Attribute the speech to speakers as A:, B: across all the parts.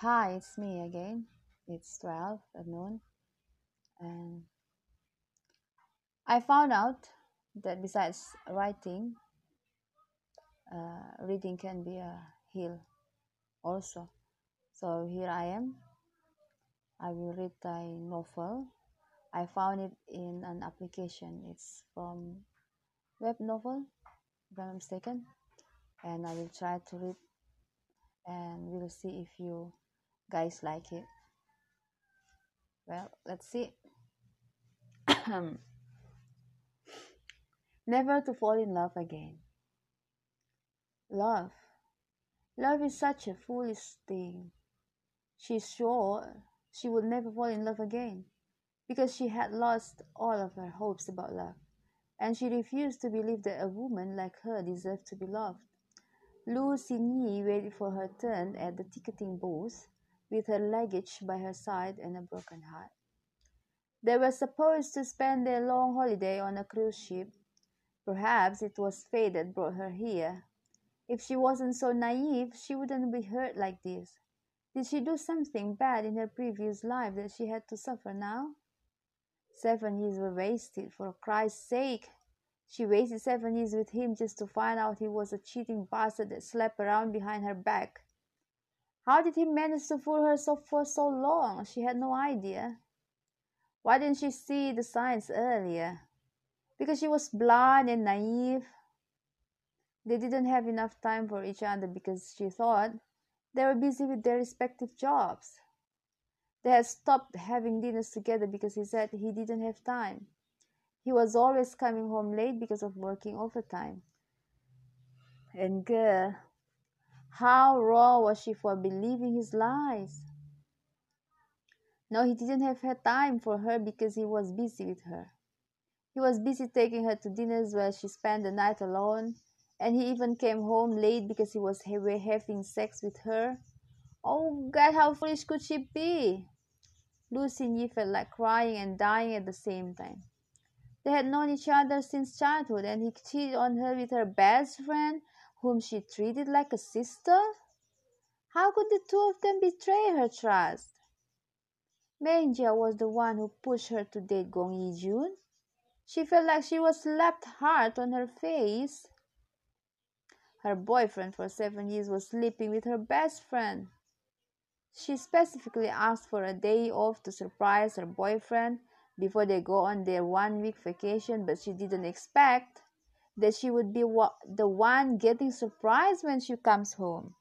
A: Hi, it's me again. It's 12 at noon, and I found out that besides writing, uh, reading can be a heal also. So here I am. I will read a novel. I found it in an application. It's from Web Novel, if I'm mistaken, and I will try to read, and we'll see if you guys like it. Well, let's see. Never to fall in love again. Love. Love is such a foolish thing. She's sure she would never fall in love again because she had lost all of her hopes about love, and she refused to believe that a woman like her deserved to be loved. Lu Xinyi waited for her turn at the ticketing booth with her luggage by her side and a broken heart. They were supposed to spend their long holiday on a cruise ship. Perhaps it was fate that brought her here. If she wasn't so naive, she wouldn't be hurt like this. Did she do something bad in her previous life that she had to suffer now? Seven years were wasted, for Christ's sake. She wasted seven years with him just to find out he was a cheating bastard that slept around behind her back. How did he manage to fool her so for so long? She had no idea. Why didn't she see the signs earlier? Because she was blind and naive. They didn't have enough time for each other because she thought they were busy with their respective jobs. They had stopped having dinners together because he said he didn't have time. He was always coming home late because of working overtime. And girl, how raw was she for believing his lies? No, he didn't have had time for her because he was busy with her. He was busy taking her to dinners where she spent the night alone, and he even came home late because he was having sex with her. Oh God, how foolish could she be? Lu Xinyi felt like crying and dying at the same time. They had known each other since childhood, and he cheated on her with her best friend, whom she treated like a sister. How could the two of them betray her trust? Meng Jia was the one who pushed her to date Gong Yijun. She felt like she was slapped hard on her face. Her boyfriend for seven years was sleeping with her best friend. She specifically asked for a day off to surprise her boyfriend before they go on their one week vacation, but she didn't expect that she would be the one getting surprised when she comes home.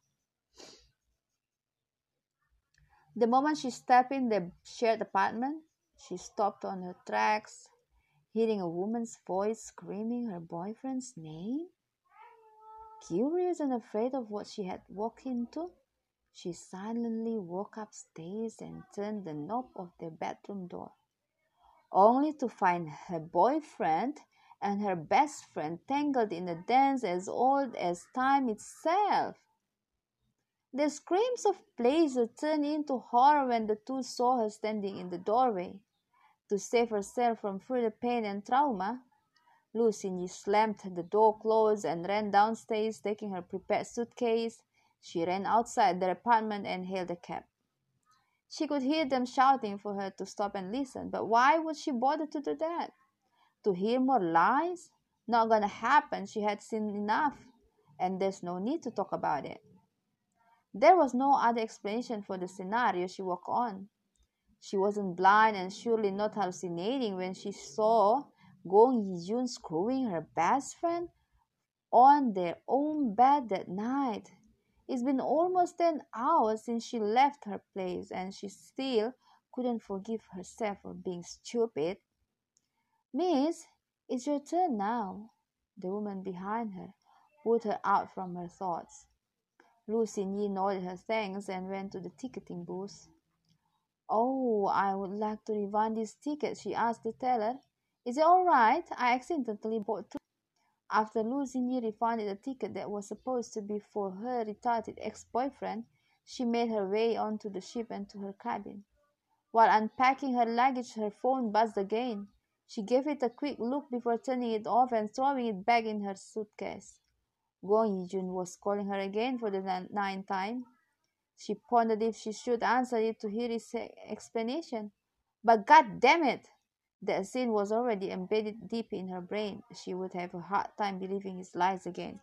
A: The moment she stepped in the shared apartment, she stopped on her tracks, hearing a woman's voice screaming her boyfriend's name. Curious and afraid of what she had walked into, she silently walked upstairs and turned the knob of the bedroom door, only to find her boyfriend and her best friend tangled in a dance as old as time itself. The screams of pleasure turned into horror when the two saw her standing in the doorway. To save herself from further pain and trauma, Lu Xinyi slammed the door closed and ran downstairs, taking her prepared suitcase. She ran outside their apartment and hailed a cab. She could hear them shouting for her to stop and listen, but why would she bother to do that? To hear more lies? Not gonna happen. She had seen enough, and there's no need to talk about it. There was no other explanation for the scenario she walked on. She wasn't blind and surely not hallucinating when she saw Gong Yijun screwing her best friend on their own bed that night. It's been almost 10 hours since she left her place and she still couldn't forgive herself for being stupid. Miss, it's your turn now. The woman behind her put her out from her thoughts. Lu Xinyi nodded her thanks and went to the ticketing booth. Oh, I would like to refund this ticket, she asked the teller. Is it all right? I accidentally bought two. After Lu Xinyi refunded a ticket that was supposed to be for her retarded ex-boyfriend, she made her way onto the ship and to her cabin. While unpacking her luggage, her phone buzzed again. She gave it a quick look before turning it off and throwing it back in her suitcase. Gong Yijun was calling her again for the ninth time. She pondered if she should answer it to hear his explanation. But god damn it! That scene was already embedded deep in her brain. She would have a hard time believing his lies again.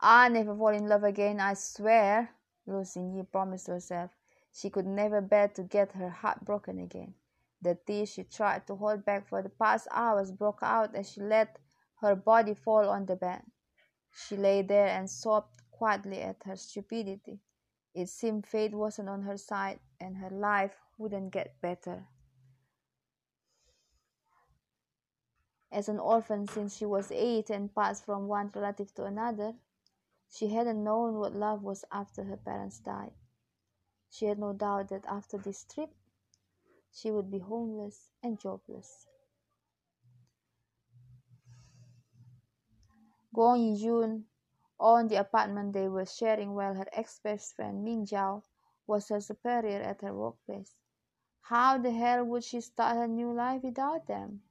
A: I'll never fall in love again, I swear, Lucy promised herself. She could never bear to get her heart broken again. The tears she tried to hold back for the past hours broke out as she let her body fall on the bed. She lay there and sobbed quietly at her stupidity. It seemed fate wasn't on her side and her life wouldn't get better. As an orphan since she was eight and passed from one relative to another, she hadn't known what love was after her parents died. She had no doubt that after this trip, she would be homeless and jobless. Gong Yijun owned the apartment they were sharing while her ex-best friend Ming Jiao was her superior at her workplace. How the hell would she start her new life without them?